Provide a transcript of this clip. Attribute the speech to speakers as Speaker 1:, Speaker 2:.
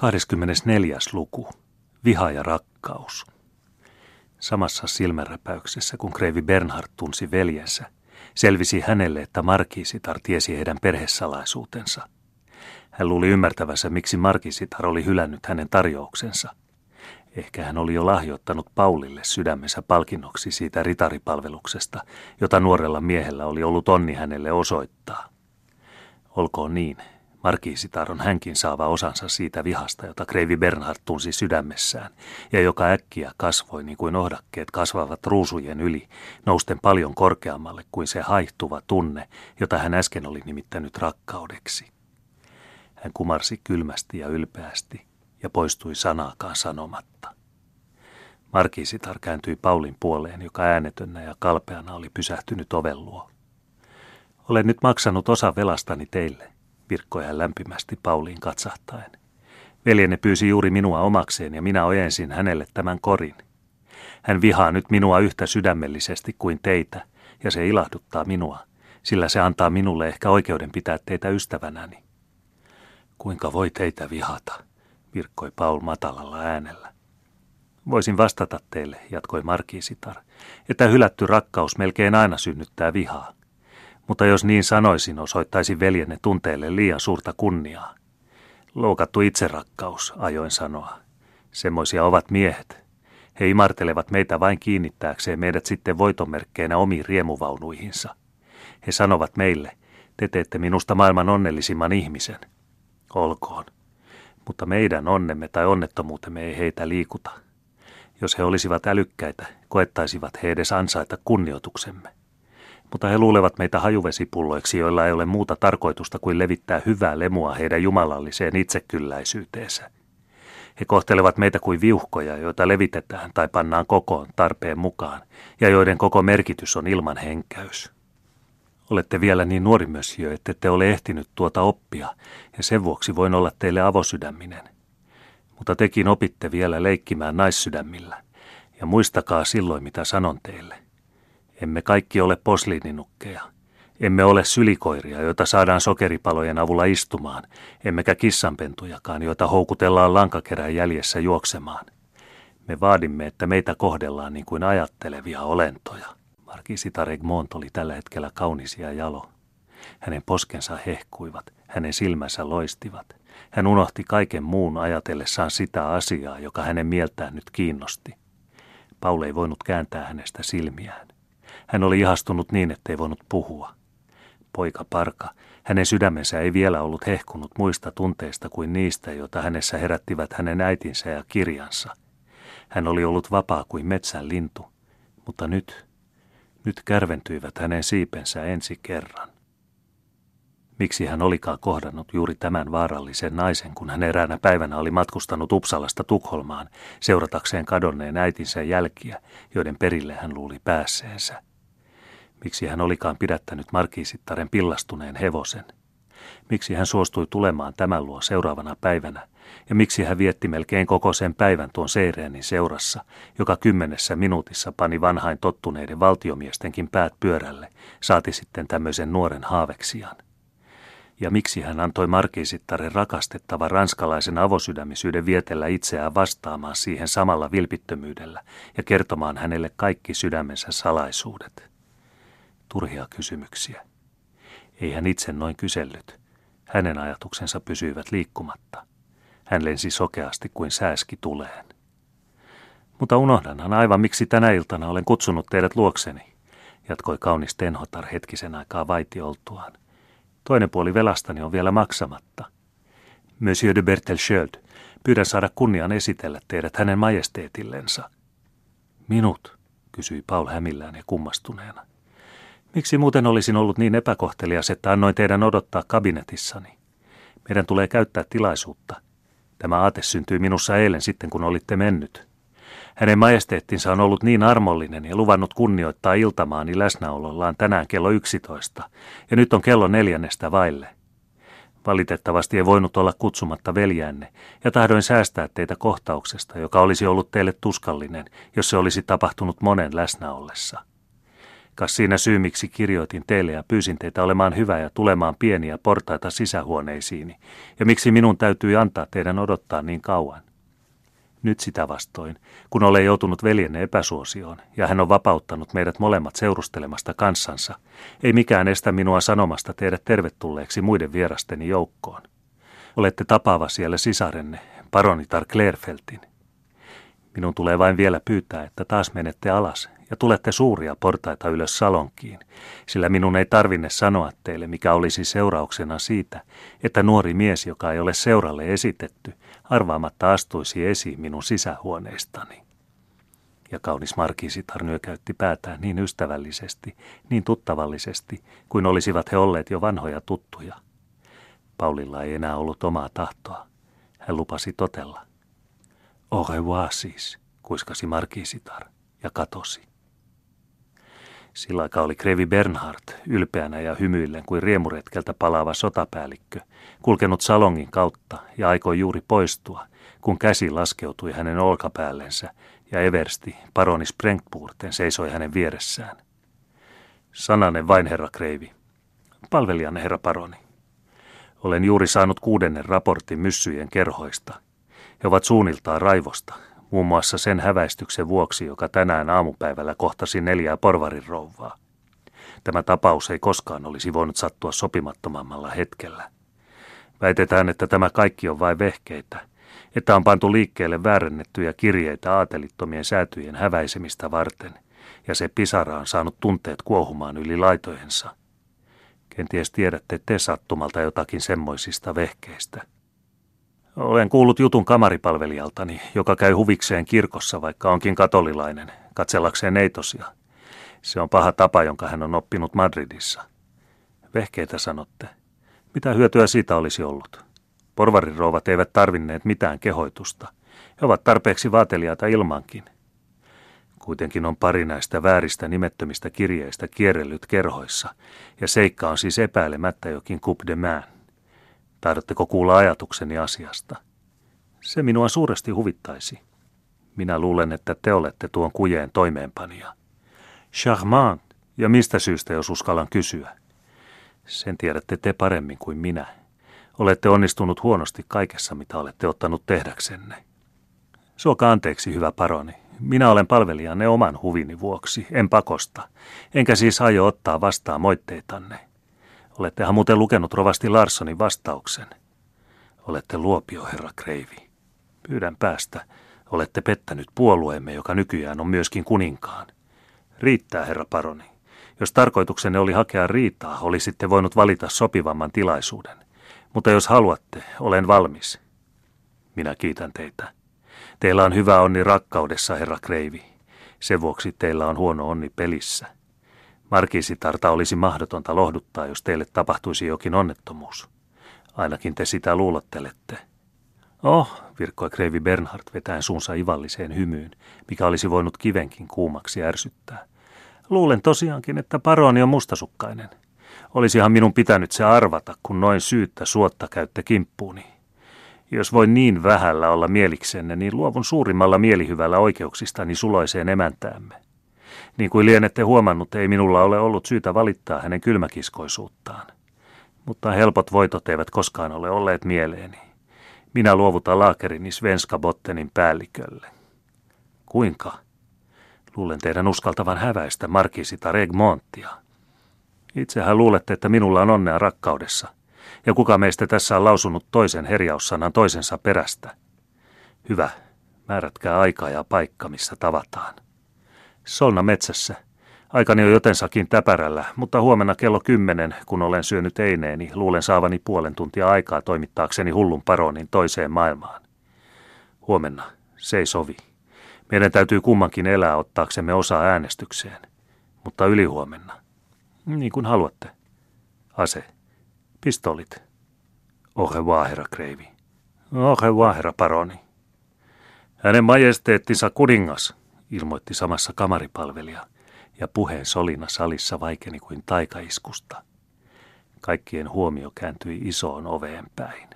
Speaker 1: 24. luku. Viha ja rakkaus. Samassa silmänräpäyksessä, kun Kreivi Bernhard tunsi veljensä, selvisi hänelle, että Markiisitar tiesi heidän perhesalaisuutensa. Hän luuli ymmärtävänsä, miksi Markiisitar oli hylännyt hänen tarjouksensa. Ehkä hän oli jo lahjoittanut Paulille sydämensä palkinnoksi siitä ritaripalveluksesta, jota nuorella miehellä oli ollut onni hänelle osoittaa. Olkoon niin, Markiisitar on hänkin saava osansa siitä vihasta, jota Kreivi Bernhard tunsi sydämessään, ja joka äkkiä kasvoi niin kuin ohdakkeet kasvavat ruusujen yli, nousten paljon korkeammalle kuin se haihtuva tunne, jota hän äsken oli nimittänyt rakkaudeksi. Hän kumarsi kylmästi ja ylpeästi ja poistui sanaakaan sanomatta. Markiisitar kääntyi Paulin puoleen, joka äänetönnä ja kalpeana oli pysähtynyt oven. Olen nyt maksanut osa velastani teille, virkkoi hän lämpimästi Pauliin katsahtaen. Veljenne pyysi juuri minua omakseen ja minä ojensin hänelle tämän korin. Hän vihaa nyt minua yhtä sydämellisesti kuin teitä, ja se ilahduttaa minua, sillä se antaa minulle ehkä oikeuden pitää teitä ystävänäni. Kuinka voi teitä vihata, virkkoi Paul matalalla äänellä. Voisin vastata teille, jatkoi Markiisitar, että hylätty rakkaus melkein aina synnyttää vihaa. Mutta jos niin sanoisin, osoittaisi veljenne tunteelle liian suurta kunniaa. Loukattu itserakkaus, ajoin sanoa. Semmoisia ovat miehet. He imartelevat meitä vain kiinnittääkseen meidät sitten voitomerkkeinä omiin riemuvaunuihinsa. He sanovat meille, te teette minusta maailman onnellisimman ihmisen. Olkoon. Mutta meidän onnemme tai onnettomuutemme ei heitä liikuta. Jos he olisivat älykkäitä, koettaisivat he edes ansaita kunnioituksemme mutta he luulevat meitä hajuvesipulloiksi, joilla ei ole muuta tarkoitusta kuin levittää hyvää lemua heidän jumalalliseen itsekylläisyyteensä. He kohtelevat meitä kuin viuhkoja, joita levitetään tai pannaan kokoon tarpeen mukaan, ja joiden koko merkitys on ilman henkäys. Olette vielä niin nuori mössiö, että te ole ehtinyt tuota oppia, ja sen vuoksi voin olla teille avosydäminen. Mutta tekin opitte vielä leikkimään naissydämillä, ja muistakaa silloin, mitä sanon teille – emme kaikki ole posliininukkeja. Emme ole sylikoiria, joita saadaan sokeripalojen avulla istumaan, emmekä kissanpentujakaan, joita houkutellaan lankakerän jäljessä juoksemaan. Me vaadimme, että meitä kohdellaan niin kuin ajattelevia olentoja. Markisita Regmont oli tällä hetkellä kaunis ja jalo. Hänen poskensa hehkuivat, hänen silmänsä loistivat. Hän unohti kaiken muun ajatellessaan sitä asiaa, joka hänen mieltään nyt kiinnosti. Paul ei voinut kääntää hänestä silmiään. Hän oli ihastunut niin, ettei voinut puhua. Poika Parka, hänen sydämensä ei vielä ollut hehkunut muista tunteista kuin niistä, joita hänessä herättivät hänen äitinsä ja kirjansa. Hän oli ollut vapaa kuin metsän lintu, mutta nyt, nyt kärventyivät hänen siipensä ensi kerran. Miksi hän olikaan kohdannut juuri tämän vaarallisen naisen, kun hän eräänä päivänä oli matkustanut Upsalasta Tukholmaan seuratakseen kadonneen äitinsä jälkiä, joiden perille hän luuli päässeensä? Miksi hän olikaan pidättänyt markiisittaren pillastuneen hevosen? Miksi hän suostui tulemaan tämän luo seuraavana päivänä? Ja miksi hän vietti melkein koko sen päivän tuon Seireenin seurassa, joka kymmenessä minuutissa pani vanhain tottuneiden valtiomiestenkin päät pyörälle, saati sitten tämmöisen nuoren haaveksiaan? Ja miksi hän antoi markiisittaren rakastettava ranskalaisen avosydämisyyden vietellä itseään vastaamaan siihen samalla vilpittömyydellä ja kertomaan hänelle kaikki sydämensä salaisuudet? Turhia kysymyksiä. Ei hän itse noin kysellyt. Hänen ajatuksensa pysyivät liikkumatta. Hän lensi sokeasti kuin sääski tuleen. Mutta unohdanhan aivan miksi tänä iltana olen kutsunut teidät luokseni, jatkoi kaunis Tenhotar hetkisen aikaa vaitioltuaan. Toinen puoli velastani on vielä maksamatta. Monsieur de Bertelschöld, pyydän saada kunnian esitellä teidät hänen majesteetillensa. Minut, kysyi Paul hämillään ja kummastuneena. Miksi muuten olisin ollut niin epäkohtelias, että annoin teidän odottaa kabinetissani? Meidän tulee käyttää tilaisuutta. Tämä aate syntyi minussa eilen sitten, kun olitte mennyt. Hänen majesteettinsa on ollut niin armollinen ja luvannut kunnioittaa iltamaani läsnäolollaan tänään kello 11, ja nyt on kello neljännestä vaille. Valitettavasti ei voinut olla kutsumatta veljänne, ja tahdoin säästää teitä kohtauksesta, joka olisi ollut teille tuskallinen, jos se olisi tapahtunut monen läsnäollessa. Kas siinä syy, miksi kirjoitin teille ja pyysin teitä olemaan hyvä ja tulemaan pieniä portaita sisähuoneisiini, ja miksi minun täytyi antaa teidän odottaa niin kauan. Nyt sitä vastoin, kun olen joutunut veljenne epäsuosioon ja hän on vapauttanut meidät molemmat seurustelemasta kanssansa, ei mikään estä minua sanomasta teidät tervetulleeksi muiden vierasteni joukkoon. Olette tapaava siellä sisarenne, paronitar Clairfeltin. Minun tulee vain vielä pyytää, että taas menette alas ja tulette suuria portaita ylös salonkiin, sillä minun ei tarvinne sanoa teille, mikä olisi seurauksena siitä, että nuori mies, joka ei ole seuralle esitetty, arvaamatta astuisi esiin minun sisähuoneistani. Ja kaunis markiisitar nyökäytti päätään niin ystävällisesti, niin tuttavallisesti, kuin olisivat he olleet jo vanhoja tuttuja. Paulilla ei enää ollut omaa tahtoa. Hän lupasi totella. Au revoir siis, kuiskasi markiisitar ja katosi. Sillä aikaa oli Krevi Bernhard, ylpeänä ja hymyillen kuin riemuretkeltä palaava sotapäällikkö, kulkenut salongin kautta ja aikoi juuri poistua, kun käsi laskeutui hänen olkapällensä ja Eversti, paroni Sprengpurten, seisoi hänen vieressään. Sananen vain, herra Kreivi. Palvelijanne, herra paroni. Olen juuri saanut kuudennen raportin myssyjen kerhoista. He ovat suunniltaan raivosta, muun muassa sen häväistyksen vuoksi, joka tänään aamupäivällä kohtasi neljää porvarin rouvaa. Tämä tapaus ei koskaan olisi voinut sattua sopimattomammalla hetkellä. Väitetään, että tämä kaikki on vain vehkeitä, että on pantu liikkeelle väärennettyjä kirjeitä aatelittomien säätyjen häväisemistä varten, ja se pisara on saanut tunteet kuohumaan yli laitojensa. Kenties tiedätte te sattumalta jotakin semmoisista vehkeistä. Olen kuullut jutun kamaripalvelijaltani, joka käy huvikseen kirkossa, vaikka onkin katolilainen, katsellakseen neitosia. Se on paha tapa, jonka hän on oppinut Madridissa. Vehkeitä sanotte. Mitä hyötyä siitä olisi ollut? Porvarirrouvat eivät tarvinneet mitään kehoitusta. He ovat tarpeeksi vaateliaita ilmankin. Kuitenkin on pari näistä vääristä nimettömistä kirjeistä kierrellyt kerhoissa, ja seikka on siis epäilemättä jokin coup de main. Taidatteko kuulla ajatukseni asiasta? Se minua suuresti huvittaisi. Minä luulen, että te olette tuon kujeen toimeenpanija. Charmant, ja mistä syystä, jos uskallan kysyä? Sen tiedätte te paremmin kuin minä. Olette onnistunut huonosti kaikessa, mitä olette ottanut tehdäksenne. Suoka anteeksi, hyvä paroni. Minä olen palvelijanne oman huvini vuoksi, en pakosta. Enkä siis aio ottaa vastaan moitteitanne. Olettehan muuten lukenut rovasti Larssonin vastauksen. Olette luopio, herra Kreivi. Pyydän päästä. Olette pettänyt puolueemme, joka nykyään on myöskin kuninkaan. Riittää, herra paroni. Jos tarkoituksenne oli hakea riitaa, olisitte voinut valita sopivamman tilaisuuden. Mutta jos haluatte, olen valmis. Minä kiitän teitä. Teillä on hyvä onni rakkaudessa, herra Kreivi. Sen vuoksi teillä on huono onni pelissä. Markiisitarta olisi mahdotonta lohduttaa, jos teille tapahtuisi jokin onnettomuus. Ainakin te sitä luulottelette. Oh, virkkoi Kreivi Bernhard vetäen suunsa ivalliseen hymyyn, mikä olisi voinut kivenkin kuumaksi ärsyttää. Luulen tosiaankin, että paroni on mustasukkainen. Olisihan minun pitänyt se arvata, kun noin syyttä suotta käytte kimppuuni. Jos voin niin vähällä olla mieliksenne, niin luovun suurimmalla mielihyvällä oikeuksistani suloiseen emäntäämme. Niin kuin lienette huomannut, ei minulla ole ollut syytä valittaa hänen kylmäkiskoisuuttaan. Mutta helpot voitot eivät koskaan ole olleet mieleeni. Minä luovutan laakerini Svenska Bottenin päällikölle. Kuinka? Luulen teidän uskaltavan häväistä Markisita Regmonttia. Itsehän luulette, että minulla on onnea rakkaudessa. Ja kuka meistä tässä on lausunut toisen herjaussanan toisensa perästä? Hyvä, määrätkää aika ja paikka, missä tavataan. Solna metsässä. Aikani on jotensakin täpärällä, mutta huomenna kello kymmenen, kun olen syönyt eineeni, luulen saavani puolen tuntia aikaa toimittaakseni hullun paronin toiseen maailmaan. Huomenna, se ei sovi. Meidän täytyy kummankin elää ottaaksemme osaa äänestykseen. Mutta ylihuomenna. Niin kuin haluatte. Ase. Pistolit. Au revoir, herra Kreivi. Au revoir, herra paroni. Hänen majesteettinsa kuningas, ilmoitti samassa kamaripalvelija, ja puheen solina salissa vaikeni kuin taikaiskusta. Kaikkien huomio kääntyi isoon oveen päin.